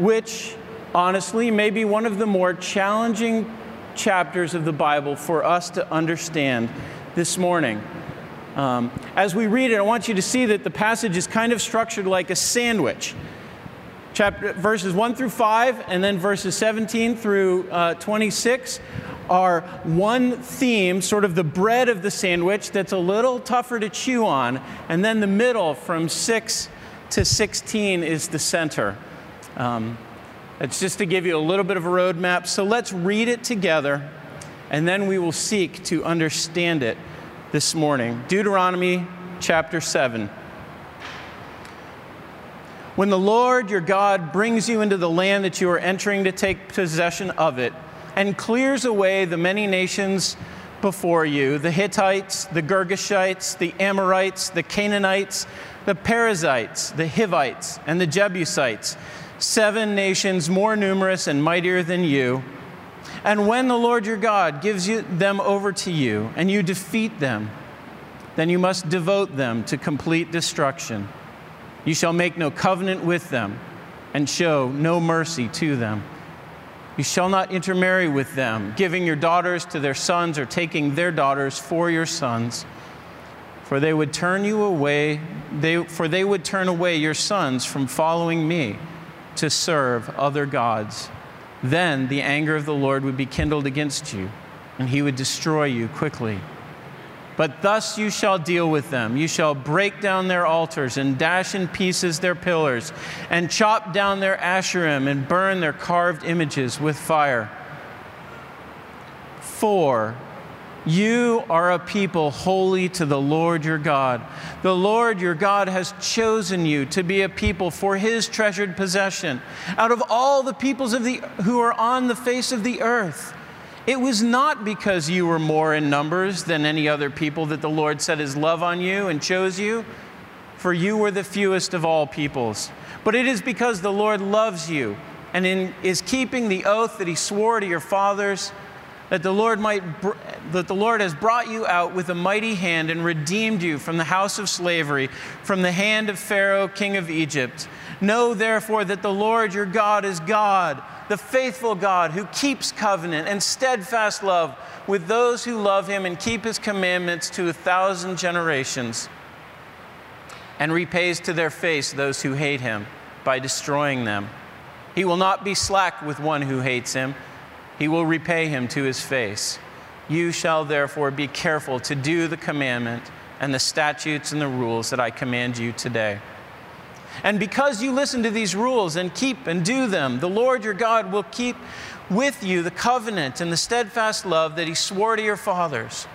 which honestly may be one of the more challenging chapters of the Bible for us to understand this morning. Um, as we read it, I want you to see that the passage is kind of structured like a sandwich. Chapter, verses 1 through 5, and then verses 17 through uh, 26 are one theme, sort of the bread of the sandwich that's a little tougher to chew on, and then the middle from 6 to 16 is the center. Um, it's just to give you a little bit of a roadmap. So let's read it together, and then we will seek to understand it this morning. Deuteronomy chapter 7. When the Lord your God brings you into the land that you are entering to take possession of it, and clears away the many nations before you the Hittites, the Girgashites, the Amorites, the Canaanites, the Perizzites, the Hivites, and the Jebusites, seven nations more numerous and mightier than you. And when the Lord your God gives you, them over to you and you defeat them, then you must devote them to complete destruction. You shall make no covenant with them and show no mercy to them. You shall not intermarry with them, giving your daughters to their sons or taking their daughters for your sons. For they would turn you away, they, for they would turn away your sons from following me to serve other gods. Then the anger of the Lord would be kindled against you, and he would destroy you quickly. But thus you shall deal with them. You shall break down their altars and dash in pieces their pillars, and chop down their asherim and burn their carved images with fire. For you are a people holy to the Lord your God. The Lord your God has chosen you to be a people for his treasured possession out of all the peoples of the, who are on the face of the earth. It was not because you were more in numbers than any other people that the Lord set his love on you and chose you, for you were the fewest of all peoples. But it is because the Lord loves you and in, is keeping the oath that he swore to your fathers that the Lord might that the Lord has brought you out with a mighty hand and redeemed you from the house of slavery from the hand of Pharaoh king of Egypt know therefore that the Lord your God is God the faithful God who keeps covenant and steadfast love with those who love him and keep his commandments to a thousand generations, and repays to their face those who hate him by destroying them. He will not be slack with one who hates him, he will repay him to his face. You shall therefore be careful to do the commandment and the statutes and the rules that I command you today. And because you listen to these rules and keep and do them, the Lord your God will keep with you the covenant and the steadfast love that he swore to your fathers.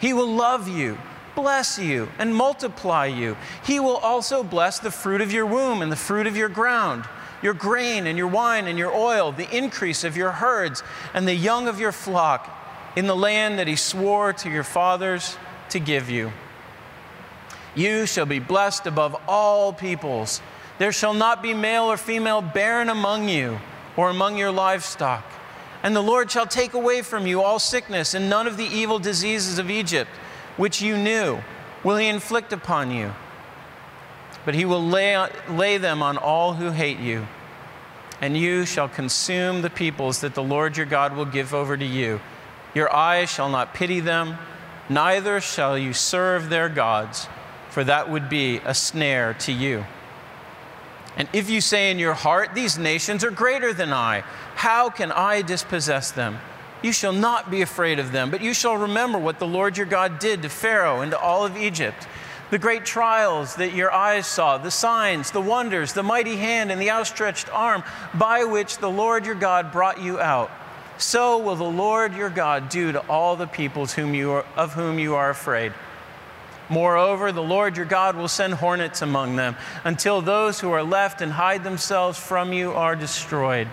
He will love you, bless you, and multiply you. He will also bless the fruit of your womb and the fruit of your ground, your grain and your wine and your oil, the increase of your herds and the young of your flock in the land that he swore to your fathers to give you. You shall be blessed above all peoples. There shall not be male or female barren among you or among your livestock. And the Lord shall take away from you all sickness and none of the evil diseases of Egypt, which you knew, will he inflict upon you. But he will lay, lay them on all who hate you. And you shall consume the peoples that the Lord your God will give over to you. Your eyes shall not pity them, neither shall you serve their gods for that would be a snare to you. And if you say in your heart, These nations are greater than I, how can I dispossess them? You shall not be afraid of them, but you shall remember what the Lord your God did to Pharaoh and to all of Egypt, the great trials that your eyes saw, the signs, the wonders, the mighty hand, and the outstretched arm by which the Lord your God brought you out. So will the Lord your God do to all the peoples whom you are, of whom you are afraid. Moreover, the Lord your God will send hornets among them until those who are left and hide themselves from you are destroyed.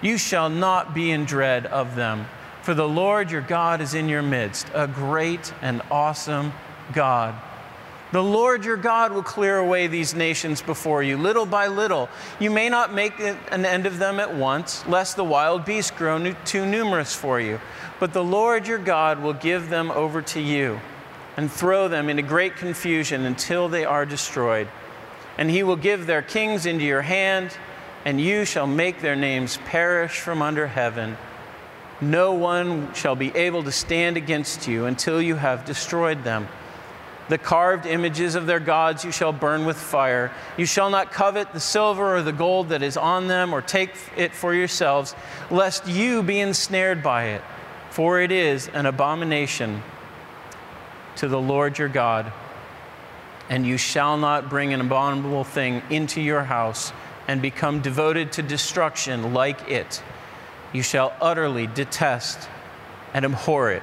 You shall not be in dread of them, for the Lord your God is in your midst, a great and awesome God. The Lord your God will clear away these nations before you, little by little. You may not make an end of them at once, lest the wild beasts grow too numerous for you. But the Lord your God will give them over to you and throw them into great confusion until they are destroyed. And he will give their kings into your hand, and you shall make their names perish from under heaven. No one shall be able to stand against you until you have destroyed them. The carved images of their gods you shall burn with fire. You shall not covet the silver or the gold that is on them, or take it for yourselves, lest you be ensnared by it, for it is an abomination to the Lord your God. And you shall not bring an abominable thing into your house and become devoted to destruction like it. You shall utterly detest and abhor it,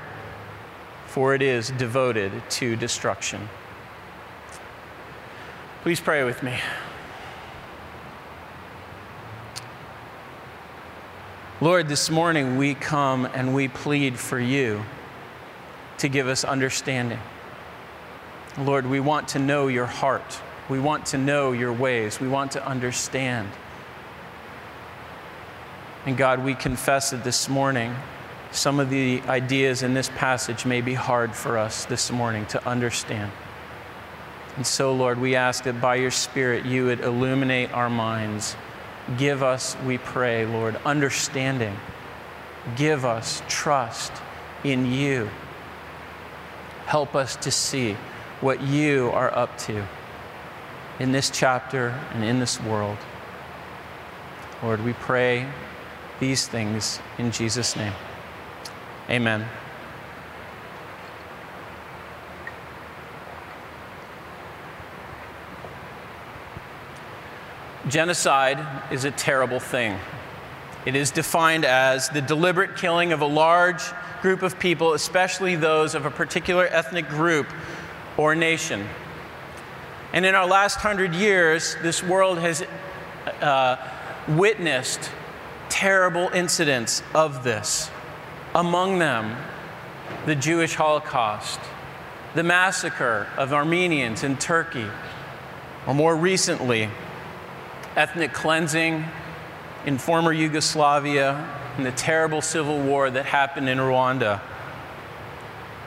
for it is devoted to destruction. Please pray with me. Lord, this morning we come and we plead for you to give us understanding. Lord, we want to know your heart. We want to know your ways. We want to understand. And God, we confess it this morning, some of the ideas in this passage may be hard for us this morning to understand. And so, Lord, we ask that by your Spirit you would illuminate our minds. Give us, we pray, Lord, understanding. Give us trust in you. Help us to see what you are up to in this chapter and in this world. Lord, we pray these things in Jesus' name. Amen. Genocide is a terrible thing. It is defined as the deliberate killing of a large group of people, especially those of a particular ethnic group or nation. And in our last hundred years, this world has uh, witnessed terrible incidents of this. Among them, the Jewish Holocaust, the massacre of Armenians in Turkey, or more recently, ethnic cleansing in former Yugoslavia and the terrible civil war that happened in Rwanda.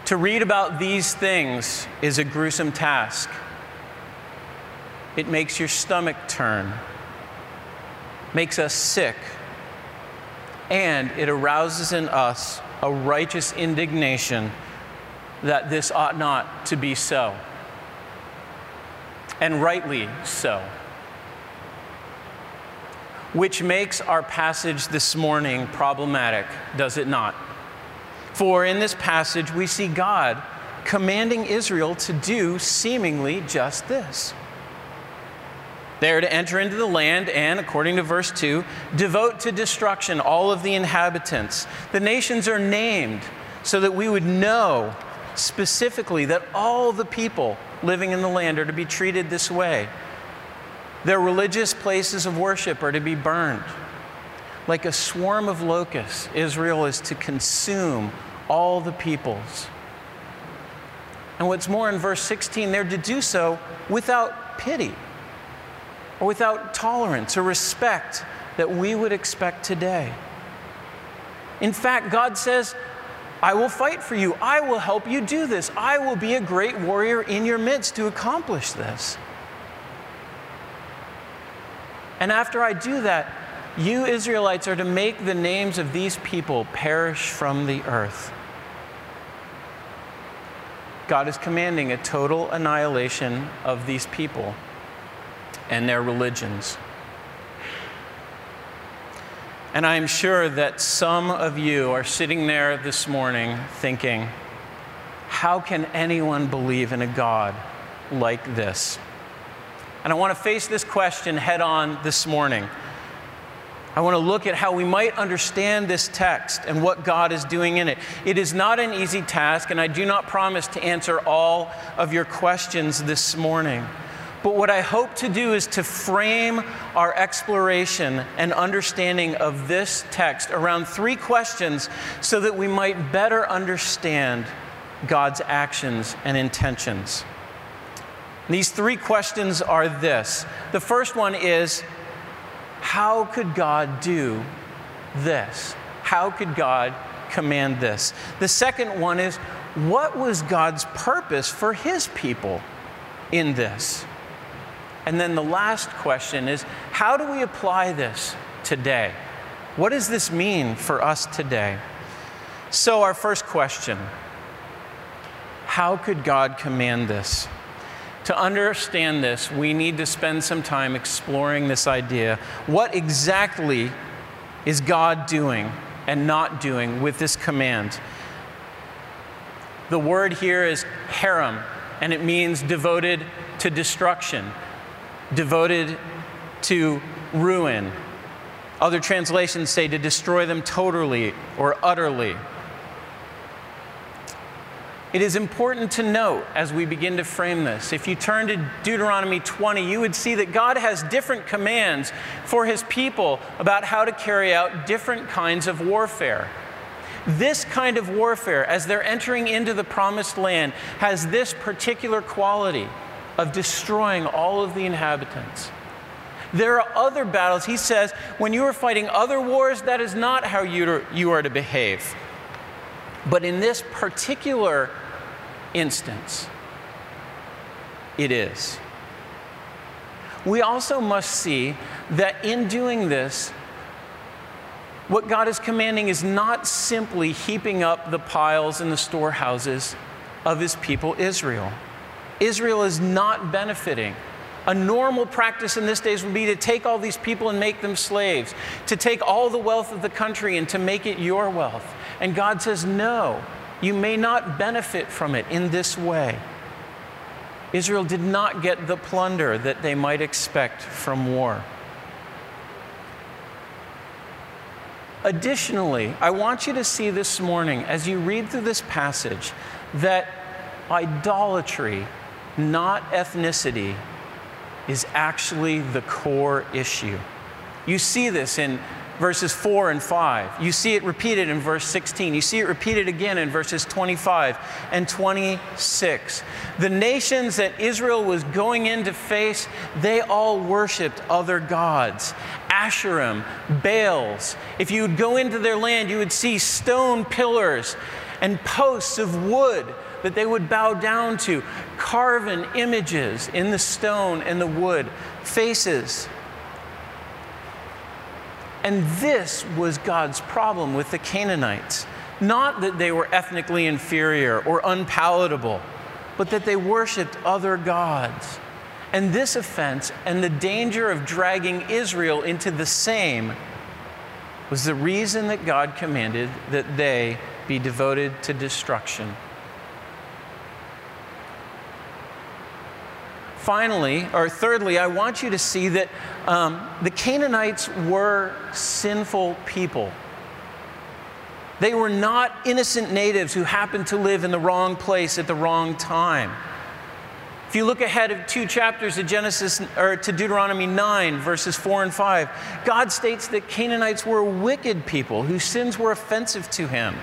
To read about these things is a gruesome task. It makes your stomach turn, makes us sick, and it arouses in us a righteous indignation that this ought not to be so. And rightly so. Which makes our passage this morning problematic, does it not? For in this passage, we see God commanding Israel to do seemingly just this. They are to enter into the land and, according to verse 2, devote to destruction all of the inhabitants. The nations are named so that we would know specifically that all the people living in the land are to be treated this way. Their religious places of worship are to be burned. Like a swarm of locusts, Israel is to consume all the peoples. And what's more, in verse 16, they're to do so without pity or without tolerance or respect that we would expect today. In fact, God says, I will fight for you. I will help you do this. I will be a great warrior in your midst to accomplish this. And after I do that, you Israelites are to make the names of these people perish from the earth. God is commanding a total annihilation of these people and their religions. And I'm sure that some of you are sitting there this morning thinking, how can anyone believe in a God like this? And I want to face this question head on this morning. I want to look at how we might understand this text and what God is doing in it. It is not an easy task, and I do not promise to answer all of your questions this morning. But what I hope to do is to frame our exploration and understanding of this text around three questions so that we might better understand God's actions and intentions. These three questions are this. The first one is how could God do this? How could God command this? The second one is what was God's purpose for his people in this? And then the last question is how do we apply this today? What does this mean for us today? So, our first question How could God command this? To understand this, we need to spend some time exploring this idea. What exactly is God doing and not doing with this command? The word here is herem, and it means devoted to destruction, devoted to ruin. Other translations say to destroy them totally or utterly. It is important to note as we begin to frame this. If you turn to Deuteronomy 20, you would see that God has different commands for his people about how to carry out different kinds of warfare. This kind of warfare, as they're entering into the promised land, has this particular quality of destroying all of the inhabitants. There are other battles, he says, when you are fighting other wars, that is not how you are to behave. But in this particular instance, it is. We also must see that in doing this, what God is commanding is not simply heaping up the piles in the storehouses of his people Israel. Israel is not benefiting. A normal practice in this days would be to take all these people and make them slaves, to take all the wealth of the country and to make it your wealth. And God says, no, you may not benefit from it in this way. Israel did not get the plunder that they might expect from war. Additionally, I want you to see this morning, as you read through this passage, that idolatry, not ethnicity, is actually the core issue. You see this in verses 4 and 5. You see it repeated in verse 16. You see it repeated again in verses 25 and 26. The nations that Israel was going in to face, they all worshiped other gods. Asherim, Baals. If you would go into their land, you would see stone pillars and posts of wood that they would bow down to, carven images in the stone and the wood, faces and this was God's problem with the Canaanites. Not that they were ethnically inferior or unpalatable, but that they worshiped other gods. And this offense and the danger of dragging Israel into the same was the reason that God commanded that they be devoted to destruction. Finally, or thirdly, I want you to see that um, the Canaanites were sinful people. They were not innocent natives who happened to live in the wrong place at the wrong time. If you look ahead of two chapters to Genesis or to Deuteronomy 9 verses 4 and 5, God states that Canaanites were wicked people whose sins were offensive to him.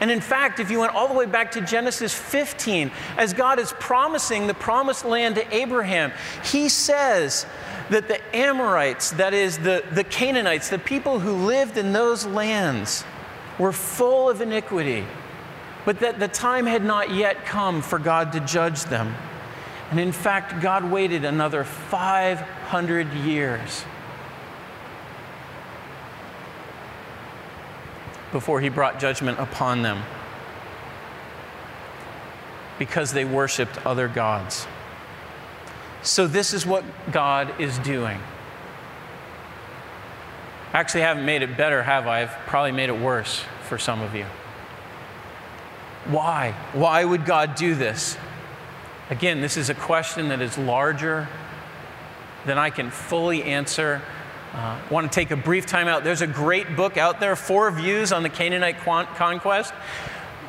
And in fact, if you went all the way back to Genesis 15, as God is promising the promised land to Abraham, he says that the Amorites, that is, the, the Canaanites, the people who lived in those lands, were full of iniquity, but that the time had not yet come for God to judge them. And in fact, God waited another 500 years before he brought judgment upon them because they worshiped other gods. So, this is what God is doing. I Actually, haven't made it better, have I? I've probably made it worse for some of you. Why? Why would God do this? Again, this is a question that is larger than I can fully answer uh, want to take a brief time out. There's a great book out there, Four Views on the Canaanite Conquest.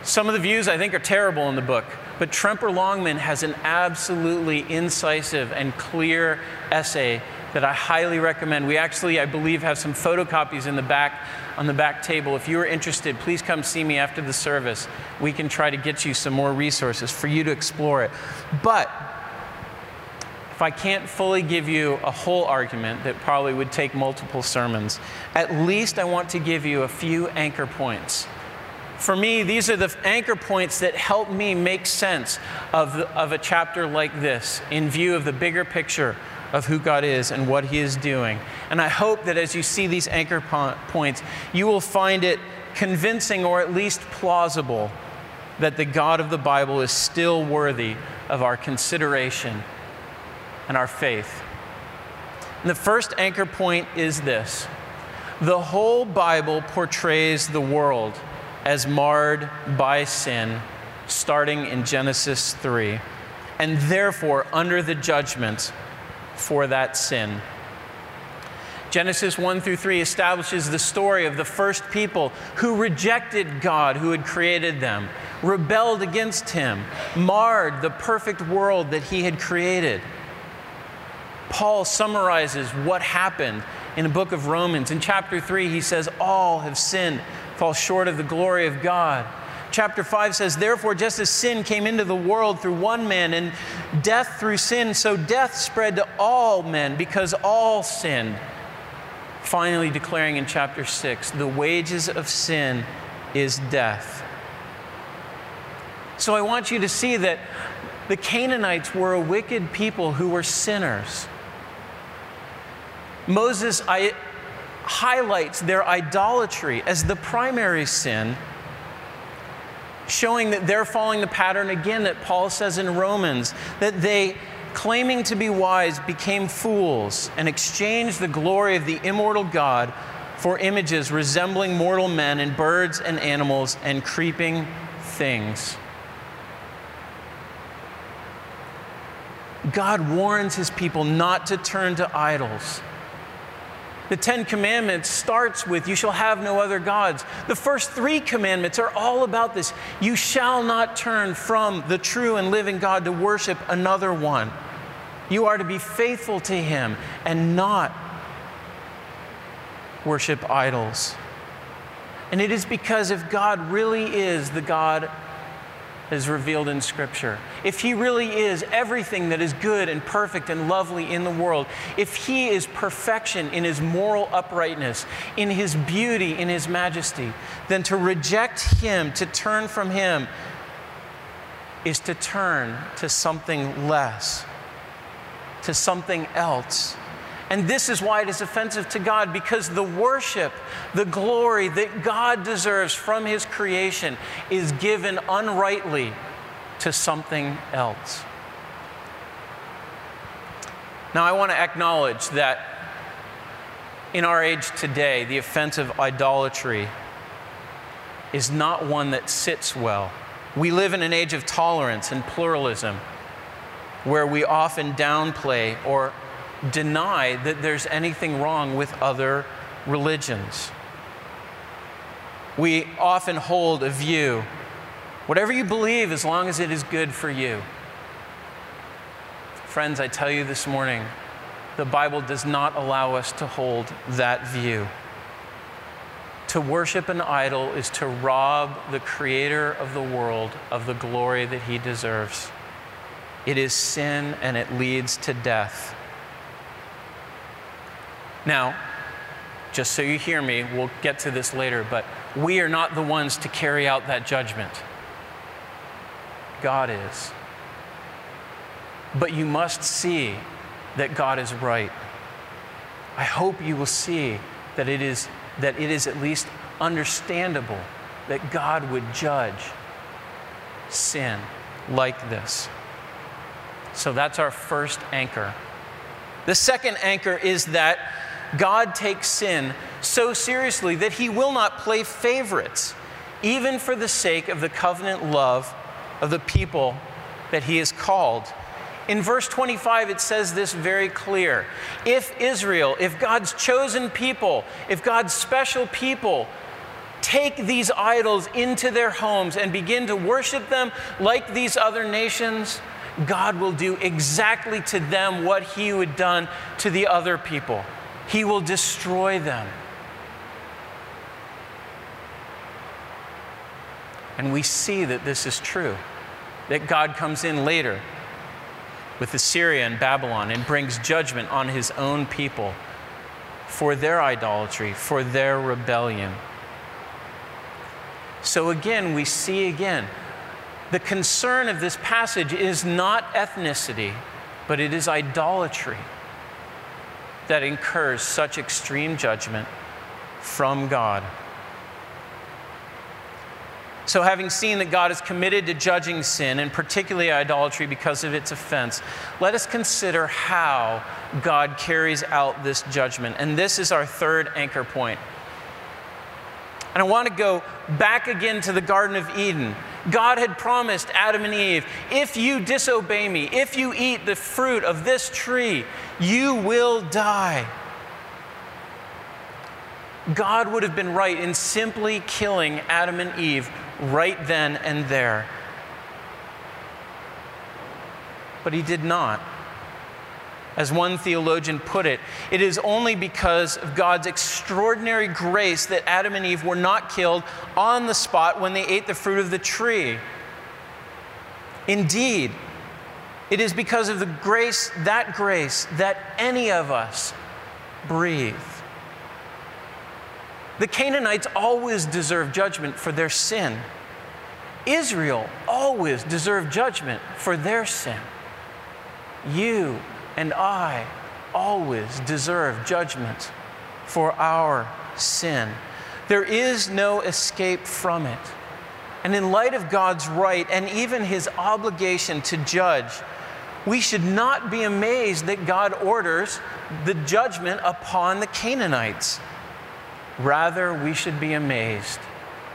Some of the views I think are terrible in the book, but Tremper Longman has an absolutely incisive and clear essay that I highly recommend. We actually, I believe, have some photocopies in the back on the back table. If you are interested, please come see me after the service. We can try to get you some more resources for you to explore it. But if I can't fully give you a whole argument that probably would take multiple sermons, at least I want to give you a few anchor points For me, these are the anchor points that help me make sense of, of a chapter like this in view of the bigger picture of who God is and what He is doing. And I hope that as you see these anchor po- points, you will find it convincing or at least plausible that the God of the Bible is still worthy of our consideration and our faith. And the first anchor point is this the whole Bible portrays the world as marred by sin, starting in Genesis 3, and therefore under the judgment for that sin. Genesis 1 through 3 establishes the story of the first people who rejected God who had created them, rebelled against Him, marred the perfect world that He had created. Paul summarizes what happened in the book of Romans. In chapter 3, he says, All have sinned, fall short of the glory of God. Chapter 5 says, Therefore, just as sin came into the world through one man and death through sin, so death spread to all men because all sinned. Finally, declaring in chapter 6, the wages of sin is death. So I want you to see that the Canaanites were a wicked people who were sinners. Moses I, highlights their idolatry as the primary sin, showing that they're following the pattern again that Paul says in Romans that they, claiming to be wise, became fools and exchanged the glory of the immortal God for images resembling mortal men and birds and animals and creeping things. God warns his people not to turn to idols. The Ten Commandments starts with, You shall have no other gods. The first three commandments are all about this. You shall not turn from the true and living God to worship another one. You are to be faithful to Him and not worship idols. And it is because if God really is the God is revealed in Scripture, if He really is everything that is good and perfect and lovely in the world, if He is perfection in His moral uprightness, in His beauty, in His majesty, then to reject Him, to turn from Him, is to turn to something less, to something else. And this is why it is offensive to God, because the worship, the glory that God deserves from His creation is given unrightly to something else. Now, I want to acknowledge that in our age today, the offense of idolatry is not one that sits well. We live in an age of tolerance and pluralism where we often downplay or deny that there's anything wrong with other religions. We often hold a view whatever you believe, as long as it is good for you. Friends, I tell you this morning, the Bible does not allow us to hold that view. To worship an idol is to rob the creator of the world of the glory that he deserves. It is sin and it leads to death. Now, just so you hear me, we'll get to this later, but we are not the ones to carry out that judgment. God is. But you must see that God is right. I hope you will see that it is, that it is at least understandable that God would judge sin like this. So that's our first anchor. The second anchor is that God takes sin so seriously that he will not play favorites, even for the sake of the covenant love of the people that he has called. In verse 25, it says this very clear. If Israel, if God's chosen people, if God's special people take these idols into their homes and begin to worship them like these other nations, God will do exactly to them what he had done to the other people. He will destroy them. And we see that this is true, that God comes in later with Assyria and Babylon and brings judgment on his own people for their idolatry, for their rebellion. So again, we see again, the concern of this passage is not ethnicity, but it is idolatry that incurs such extreme judgment from God. So, having seen that God is committed to judging sin, and particularly idolatry because of its offense, let us consider how God carries out this judgment. And this is our third anchor point. And I want to go back again to the Garden of Eden. God had promised Adam and Eve if you disobey me, if you eat the fruit of this tree, you will die. God would have been right in simply killing Adam and Eve right then and there. But he did not. As one theologian put it, it is only because of God's extraordinary grace that Adam and Eve were not killed on the spot when they ate the fruit of the tree. Indeed, it is because of the grace, that grace, that any of us breathe. The Canaanites always deserve judgment for their sin. Israel always deserved judgment for their sin. You and I always deserve judgment for our sin. There is no escape from it. And in light of God's right and even his obligation to judge, we should not be amazed that God orders the judgment upon the Canaanites. Rather, we should be amazed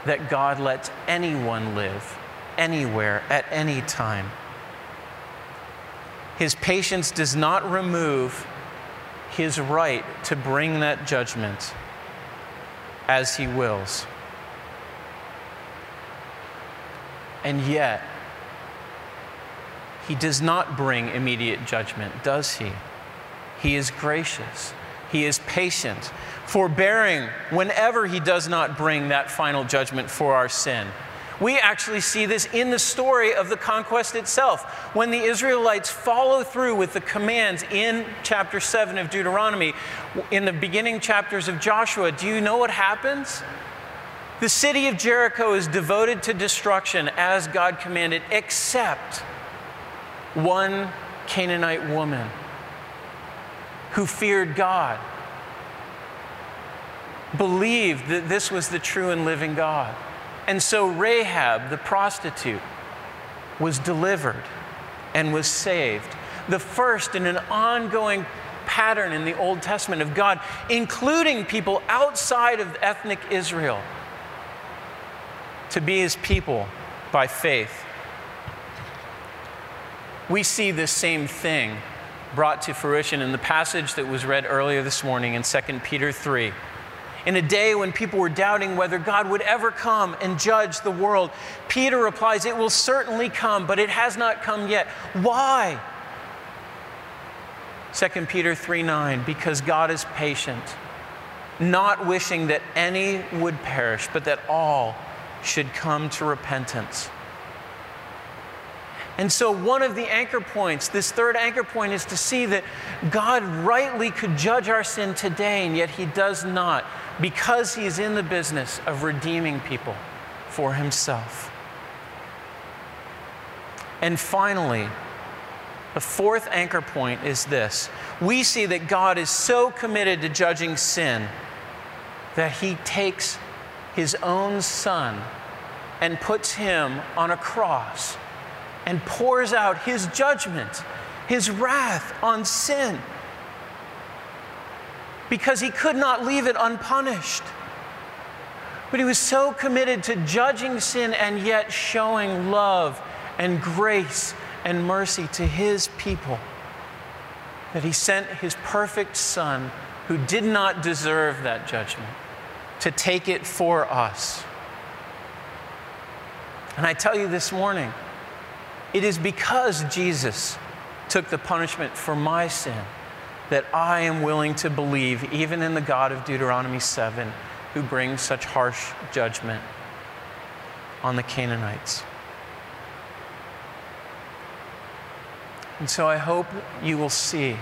that God lets anyone live anywhere at any time. His patience does not remove his right to bring that judgment as he wills. And yet, he does not bring immediate judgment, does he? He is gracious. He is patient, forbearing whenever he does not bring that final judgment for our sin. We actually see this in the story of the conquest itself. When the Israelites follow through with the commands in chapter 7 of Deuteronomy, in the beginning chapters of Joshua, do you know what happens? The city of Jericho is devoted to destruction as God commanded, except one Canaanite woman who feared God, believed that this was the true and living God. And so Rahab, the prostitute, was delivered and was saved. The first in an ongoing pattern in the Old Testament of God, including people outside of ethnic Israel, to be his people by faith. We see this same thing brought to fruition in the passage that was read earlier this morning in 2 Peter 3. In a day when people were doubting whether God would ever come and judge the world, Peter replies, It will certainly come, but it has not come yet. Why? 2 Peter 3 9, because God is patient, not wishing that any would perish, but that all should come to repentance. And so, one of the anchor points, this third anchor point, is to see that God rightly could judge our sin today, and yet He does not because He's in the business of redeeming people for Himself. And finally, the fourth anchor point is this we see that God is so committed to judging sin that He takes His own Son and puts Him on a cross and pours out his judgment, his wrath on sin, because he could not leave it unpunished. But he was so committed to judging sin and yet showing love and grace and mercy to his people that he sent his perfect Son, who did not deserve that judgment, to take it for us. And I tell you this morning, it is because Jesus took the punishment for my sin that I am willing to believe, even in the God of Deuteronomy 7, who brings such harsh judgment on the Canaanites. And so I hope you will see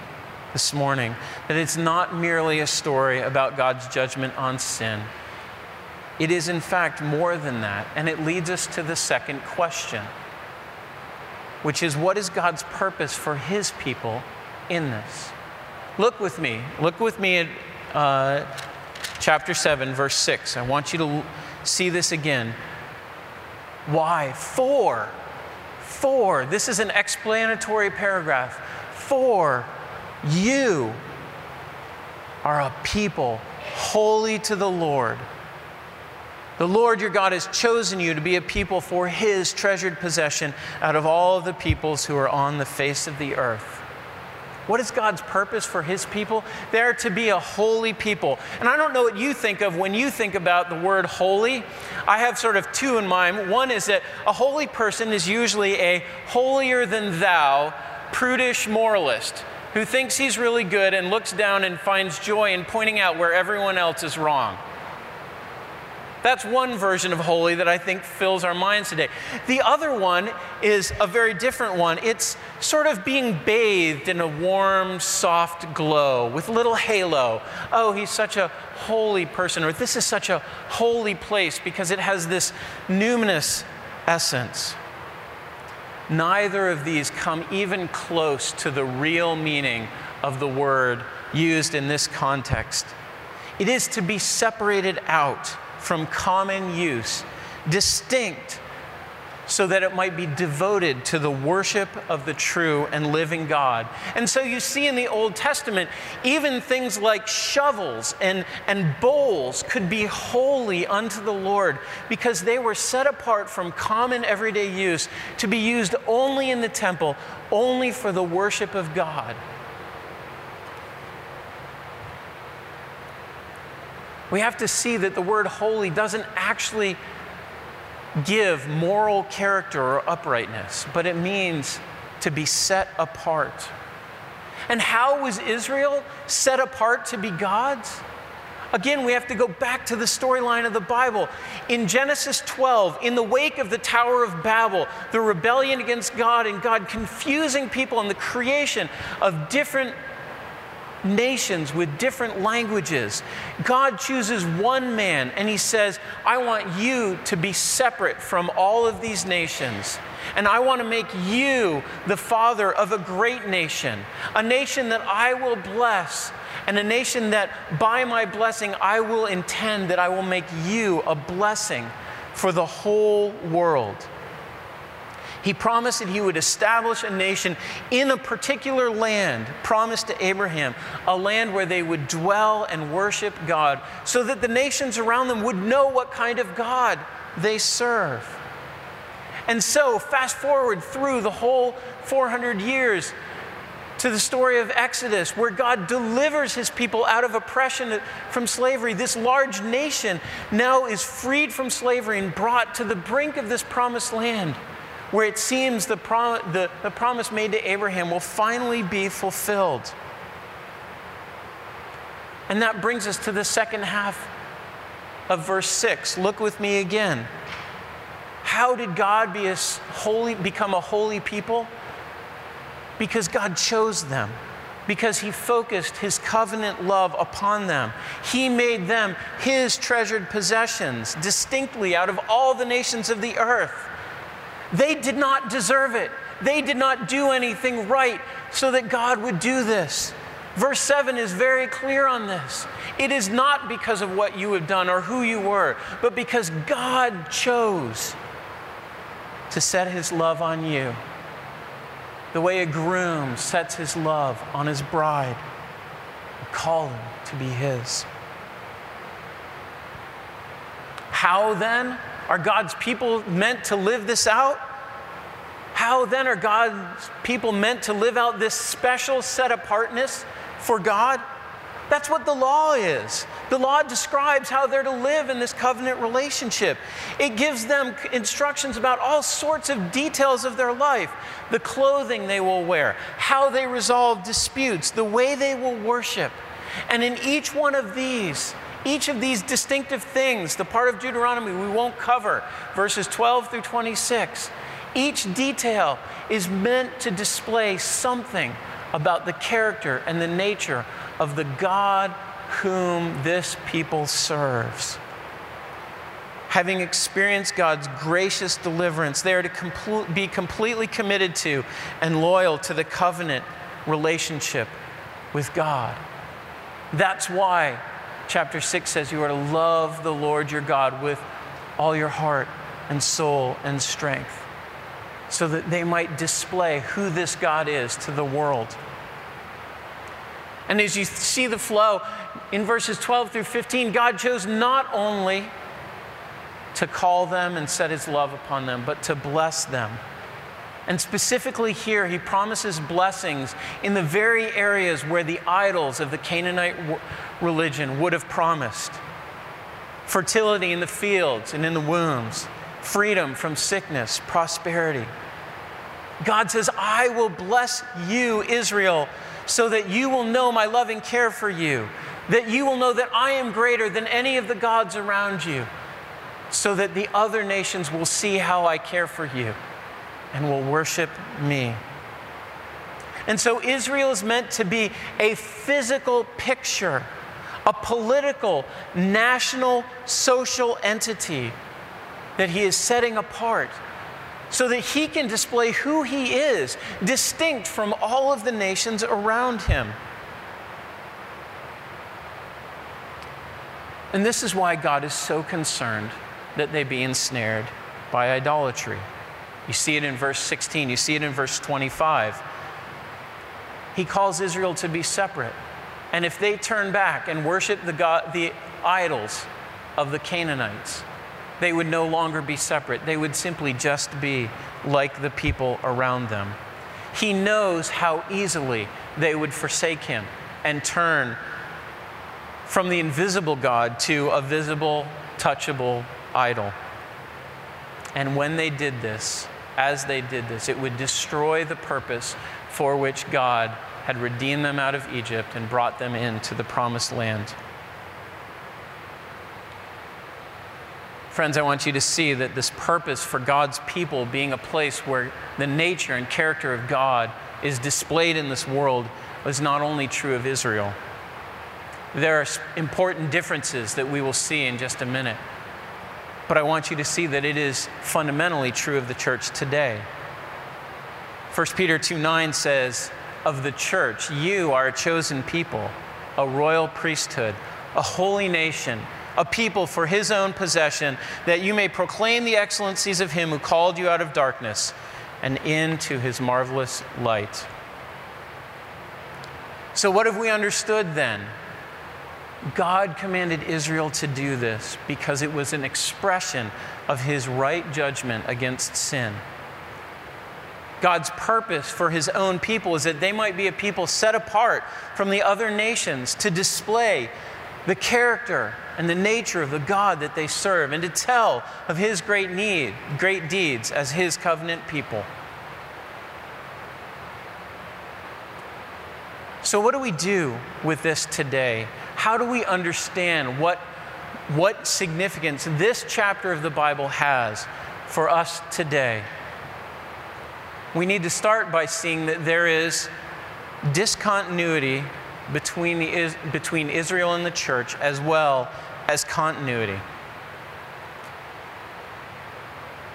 this morning that it's not merely a story about God's judgment on sin, It is, in fact, more than that. And it leads us to the second question, which is what is God's purpose for his people in this? Look with me. Look with me at uh, chapter 7, verse 6. I want you to see this again. Why? For. For. This is an explanatory paragraph. For you are a people holy to the Lord the Lord your God has chosen you to be a people for his treasured possession out of all the peoples who are on the face of the earth. What is God's purpose for his people? They're to be a holy people. And I don't know what you think of when you think about the word holy. I have sort of two in mind. One is that a holy person is usually a holier than thou, prudish moralist who thinks he's really good and looks down and finds joy in pointing out where everyone else is wrong. That's one version of holy that I think fills our minds today. The other one is a very different one. It's sort of being bathed in a warm, soft glow with little halo. Oh, he's such a holy person, or this is such a holy place because it has this numinous essence. Neither of these come even close to the real meaning of the word used in this context. It is to be separated out from common use, distinct so that it might be devoted to the worship of the true and living God. And so you see in the Old Testament, even things like shovels and, and bowls could be holy unto the Lord because they were set apart from common everyday use to be used only in the temple, only for the worship of God. We have to see that the word holy doesn't actually give moral character or uprightness, but it means to be set apart. And how was Israel set apart to be God's? Again, we have to go back to the storyline of the Bible. In Genesis 12, in the wake of the Tower of Babel, the rebellion against God and God confusing people and the creation of different nations with different languages. God chooses one man and he says, I want you to be separate from all of these nations. And I want to make you the father of a great nation, a nation that I will bless, and a nation that by my blessing I will intend that I will make you a blessing for the whole world. He promised that he would establish a nation in a particular land, promised to Abraham, a land where they would dwell and worship God, so that the nations around them would know what kind of God they serve. And so, fast forward through the whole 400 years to the story of Exodus, where God delivers his people out of oppression from slavery. This large nation now is freed from slavery and brought to the brink of this promised land where it seems the, prom- the, the promise made to Abraham will finally be fulfilled. And that brings us to the second half of verse 6. Look with me again. How did God be a holy, become a holy people? Because God chose them, because He focused His covenant love upon them. He made them His treasured possessions distinctly out of all the nations of the earth. They did not deserve it. They did not do anything right so that God would do this. Verse 7 is very clear on this. It is not because of what you have done or who you were, but because God chose to set his love on you. The way a groom sets his love on his bride, call him to be his. How then are God's people meant to live this out? How then are God's people meant to live out this special set apartness for God? That's what the law is. The law describes how they're to live in this covenant relationship. It gives them instructions about all sorts of details of their life the clothing they will wear, how they resolve disputes, the way they will worship. And in each one of these, each of these distinctive things, the part of Deuteronomy we won't cover, verses 12 through 26, each detail is meant to display something about the character and the nature of the God whom this people serves. having experienced God's gracious deliverance, they are to be completely committed to and loyal to the covenant relationship with God. That's why chapter 6 says you are to love the Lord your God with all your heart and soul and strength, so that they might display who this God is to the world. And as you see the flow in verses 12 through 15, God chose not only to call them and set his love upon them, but to bless them. And specifically here, he promises blessings in the very areas where the idols of the Canaanite religion would have promised fertility in the fields and in the wombs, freedom from sickness, prosperity. God says, I will bless you, Israel, so that you will know my loving care for you, that you will know that I am greater than any of the gods around you so that the other nations will see how I care for you and will worship me. And so Israel is meant to be a physical picture, a political, national, social entity that he is setting apart so that he can display who he is, distinct from all of the nations around him. And this is why God is so concerned that they be ensnared by idolatry. You see it in verse 16, you see it in verse 25. He calls Israel to be separate. And if they turn back and worship the, God, the idols of the Canaanites, they would no longer be separate. They would simply just be like the people around them. He knows how easily they would forsake him and turn from the invisible God to a visible, touchable idol. And when they did this, as they did this, it would destroy the purpose for which God had redeemed them out of Egypt and brought them into the promised land. Friends, I want you to see that this purpose for God's people being a place where the nature and character of God is displayed in this world was not only true of Israel. There are important differences that we will see in just a minute but I want you to see that it is fundamentally true of the church today. 1 Peter 2 9 says, Of the church, you are a chosen people, a royal priesthood, a holy nation, a people for his own possession, that you may proclaim the excellencies of him who called you out of darkness and into his marvelous light. So, what have we understood then? God commanded Israel to do this because it was an expression of his right judgment against sin. God's purpose for his own people is that they might be a people set apart from the other nations to display the character and the nature of the God that they serve and to tell of his great need, great deeds as his covenant people. So, what do we do with this today? How do we understand what, what significance this chapter of the Bible has for us today? We need to start by seeing that there is discontinuity between, the, between Israel and the church as well as continuity.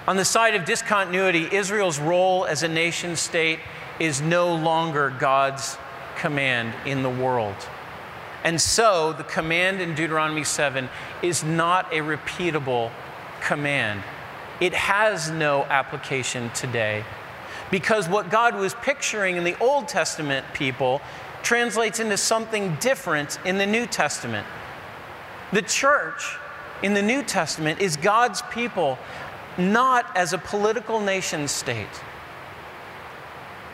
On the side of discontinuity, Israel's role as a nation state is no longer God's command in the world. And so the command in Deuteronomy 7 is not a repeatable command. It has no application today because what God was picturing in the Old Testament people translates into something different in the New Testament. The church in the New Testament is God's people not as a political nation state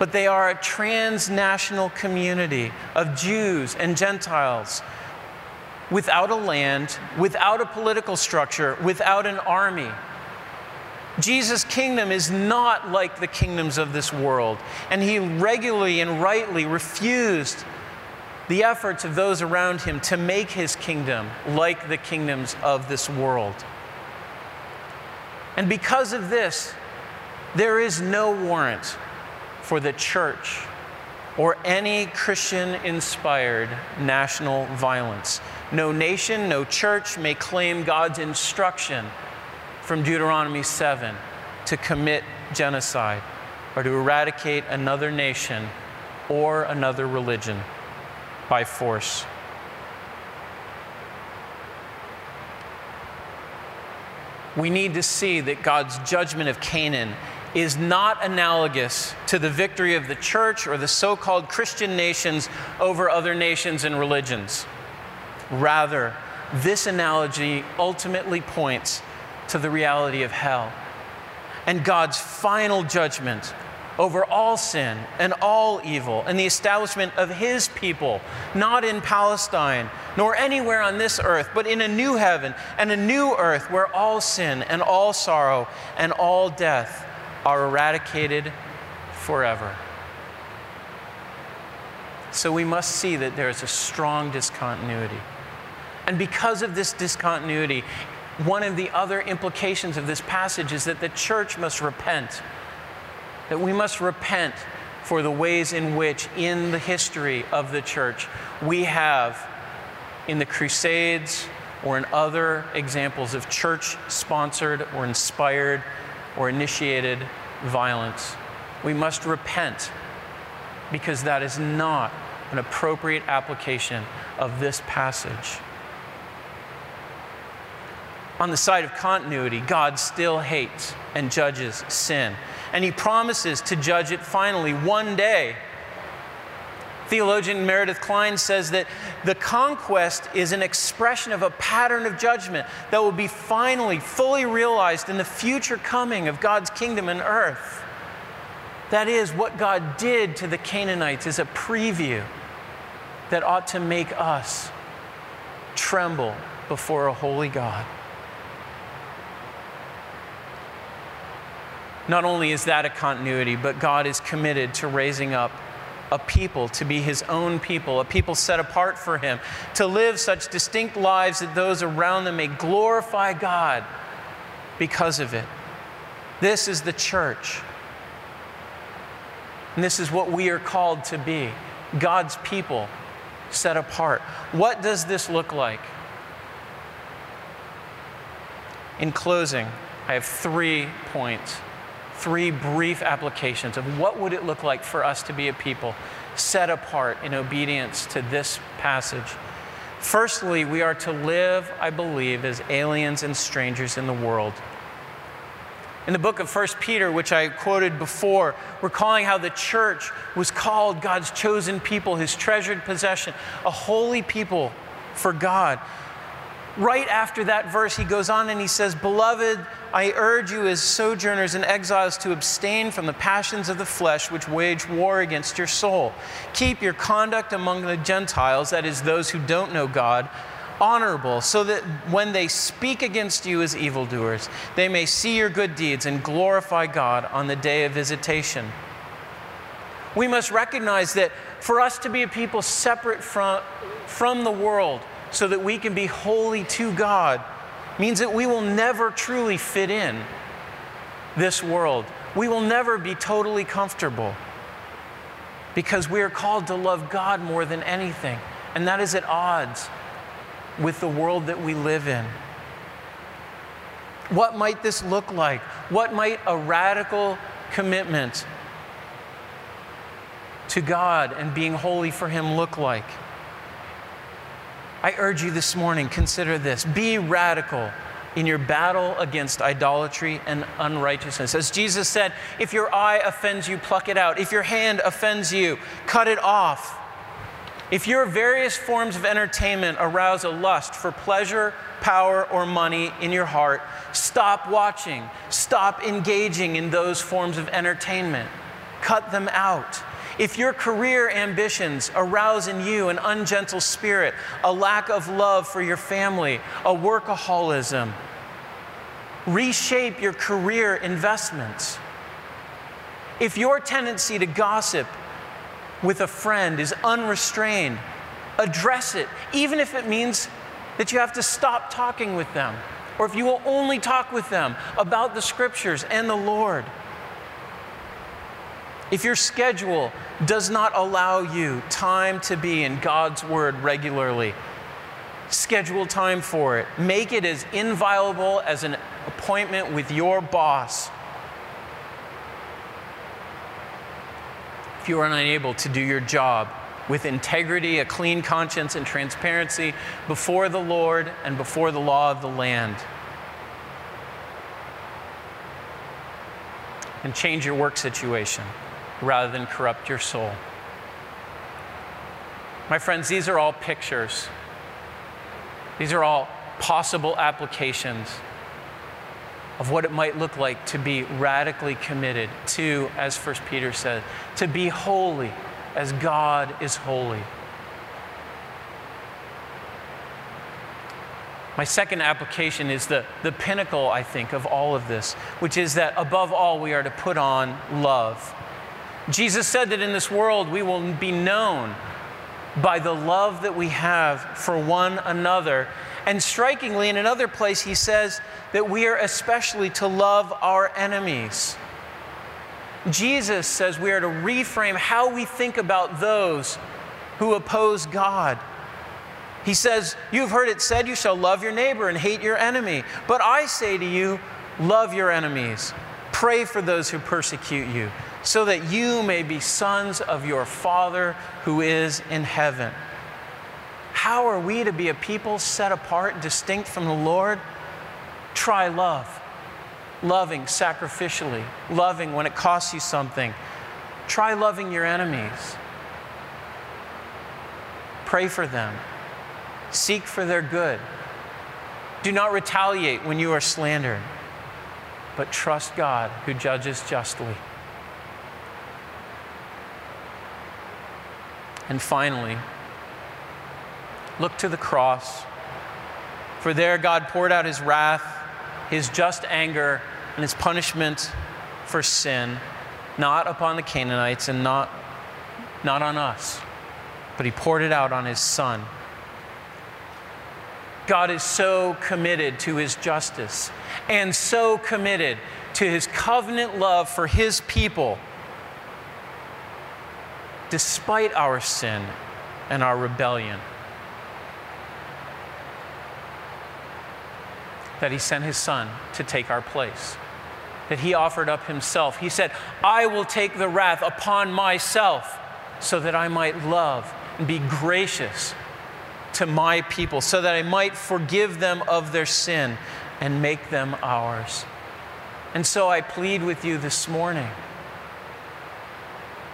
but they are a transnational community of Jews and Gentiles without a land, without a political structure, without an army. Jesus' kingdom is not like the kingdoms of this world, and he regularly and rightly refused the efforts of those around him to make his kingdom like the kingdoms of this world. And because of this, there is no warrant for the church or any Christian inspired national violence. No nation, no church may claim God's instruction from Deuteronomy 7 to commit genocide or to eradicate another nation or another religion by force. We need to see that God's judgment of Canaan is not analogous to the victory of the church or the so called Christian nations over other nations and religions. Rather, this analogy ultimately points to the reality of hell and God's final judgment over all sin and all evil and the establishment of His people, not in Palestine nor anywhere on this earth, but in a new heaven and a new earth where all sin and all sorrow and all death are eradicated forever. So we must see that there is a strong discontinuity. And because of this discontinuity, one of the other implications of this passage is that the church must repent. That we must repent for the ways in which, in the history of the church, we have, in the Crusades or in other examples of church sponsored or inspired or initiated violence. We must repent because that is not an appropriate application of this passage. On the side of continuity, God still hates and judges sin. And he promises to judge it finally one day. Theologian Meredith Kline says that the conquest is an expression of a pattern of judgment that will be finally, fully realized in the future coming of God's kingdom and earth. That is, what God did to the Canaanites is a preview that ought to make us tremble before a holy God. Not only is that a continuity, but God is committed to raising up a people to be his own people, a people set apart for him, to live such distinct lives that those around them may glorify God because of it. This is the church. And this is what we are called to be God's people set apart. What does this look like? In closing, I have three points three brief applications of what would it look like for us to be a people set apart in obedience to this passage. Firstly, we are to live, I believe, as aliens and strangers in the world. In the book of 1 Peter, which I quoted before, recalling how the church was called God's chosen people, his treasured possession, a holy people for God. Right after that verse, he goes on and he says, Beloved, I urge you as sojourners and exiles to abstain from the passions of the flesh which wage war against your soul. Keep your conduct among the Gentiles, that is, those who don't know God, honorable, so that when they speak against you as evildoers, they may see your good deeds and glorify God on the day of visitation. We must recognize that for us to be a people separate from, from the world, so that we can be holy to God, means that we will never truly fit in this world. We will never be totally comfortable because we are called to love God more than anything. And that is at odds with the world that we live in. What might this look like? What might a radical commitment to God and being holy for Him look like? I urge you this morning, consider this. Be radical in your battle against idolatry and unrighteousness. As Jesus said, if your eye offends you, pluck it out. If your hand offends you, cut it off. If your various forms of entertainment arouse a lust for pleasure, power, or money in your heart, stop watching. Stop engaging in those forms of entertainment. Cut them out. If your career ambitions arouse in you an ungentle spirit, a lack of love for your family, a workaholism, reshape your career investments. If your tendency to gossip with a friend is unrestrained, address it, even if it means that you have to stop talking with them, or if you will only talk with them about the scriptures and the Lord. If your schedule does not allow you time to be in God's Word regularly, Schedule time for it. Make it as inviolable as an appointment with your boss. If you are unable to do your job with integrity, a clean conscience, and transparency before the Lord and before the law of the land, and change your work situation rather than corrupt your soul. My friends, these are all pictures. These are all possible applications of what it might look like to be radically committed to, as First Peter says, to be holy as God is holy. My second application is the, the pinnacle, I think, of all of this, which is that above all, we are to put on love. Jesus said that in this world we will be known by the love that we have for one another. And strikingly, in another place, he says that we are especially to love our enemies. Jesus says we are to reframe how we think about those who oppose God. He says, You've heard it said, you shall love your neighbor and hate your enemy. But I say to you, love your enemies, pray for those who persecute you, so that you may be sons of your Father who is in heaven. How are we to be a people set apart, distinct from the Lord? Try love. Loving sacrificially, loving when it costs you something. Try loving your enemies. Pray for them Seek for their good. Do not retaliate when you are slandered, but trust God who judges justly. And finally, look to the cross. For there God poured out his wrath, his just anger, and his punishment for sin, not upon the Canaanites and not, not on us, but he poured it out on his son God is so committed to his justice and so committed to his covenant love for his people, despite our sin and our rebellion, that he sent his son to take our place. That he offered up himself. He said, I will take the wrath upon myself so that I might love and be gracious to my people so that I might forgive them of their sin and make them ours. And so I plead with you this morning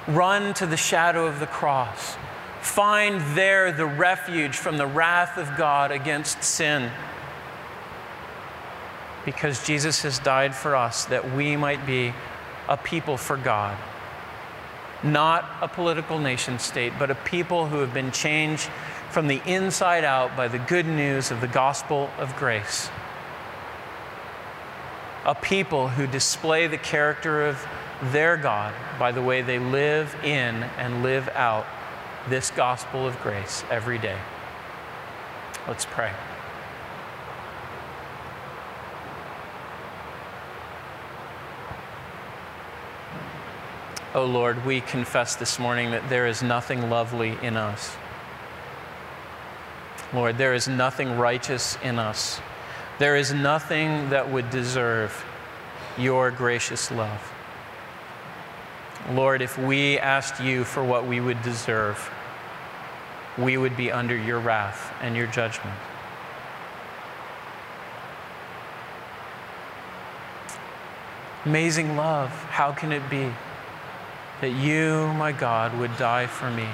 run to the shadow of the cross. Find there the refuge from the wrath of God against sin. Because Jesus has died for us that we might be a people for God. Not a political nation state, but a people who have been changed from the inside out by the good news of the gospel of grace. A people who display the character of their God by the way they live in and live out this gospel of grace every day. Let's pray. Oh Lord, we confess this morning that there is nothing lovely in us. Lord, there is nothing righteous in us. There is nothing that would deserve your gracious love. Lord, if we asked you for what we would deserve, we would be under your wrath and your judgment. Amazing love, how can it be that you, my God, would die for me?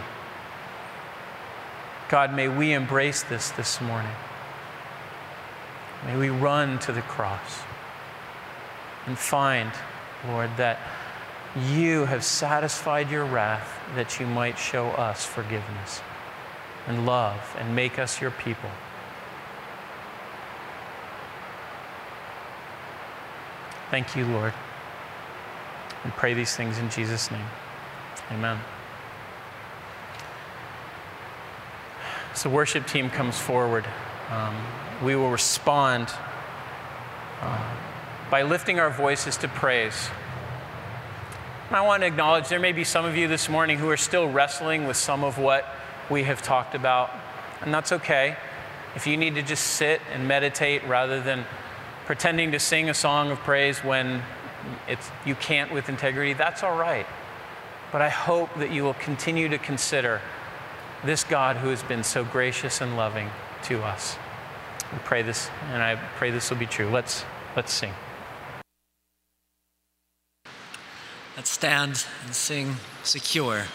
God, may we embrace this this morning. May we run to the cross and find, Lord, that you have satisfied your wrath that you might show us forgiveness and love and make us your people. Thank you, Lord. And pray these things in Jesus' name. Amen. So, worship team comes forward. Um, we will respond uh, by lifting our voices to praise. I want to acknowledge there may be some of you this morning who are still wrestling with some of what we have talked about, and that's okay. If you need to just sit and meditate rather than pretending to sing a song of praise when it's, you can't with integrity, that's all right. But I hope that you will continue to consider this God who has been so gracious and loving to us. We pray this, and I pray this will be true. Let's, let's sing. Let's stand and sing secure.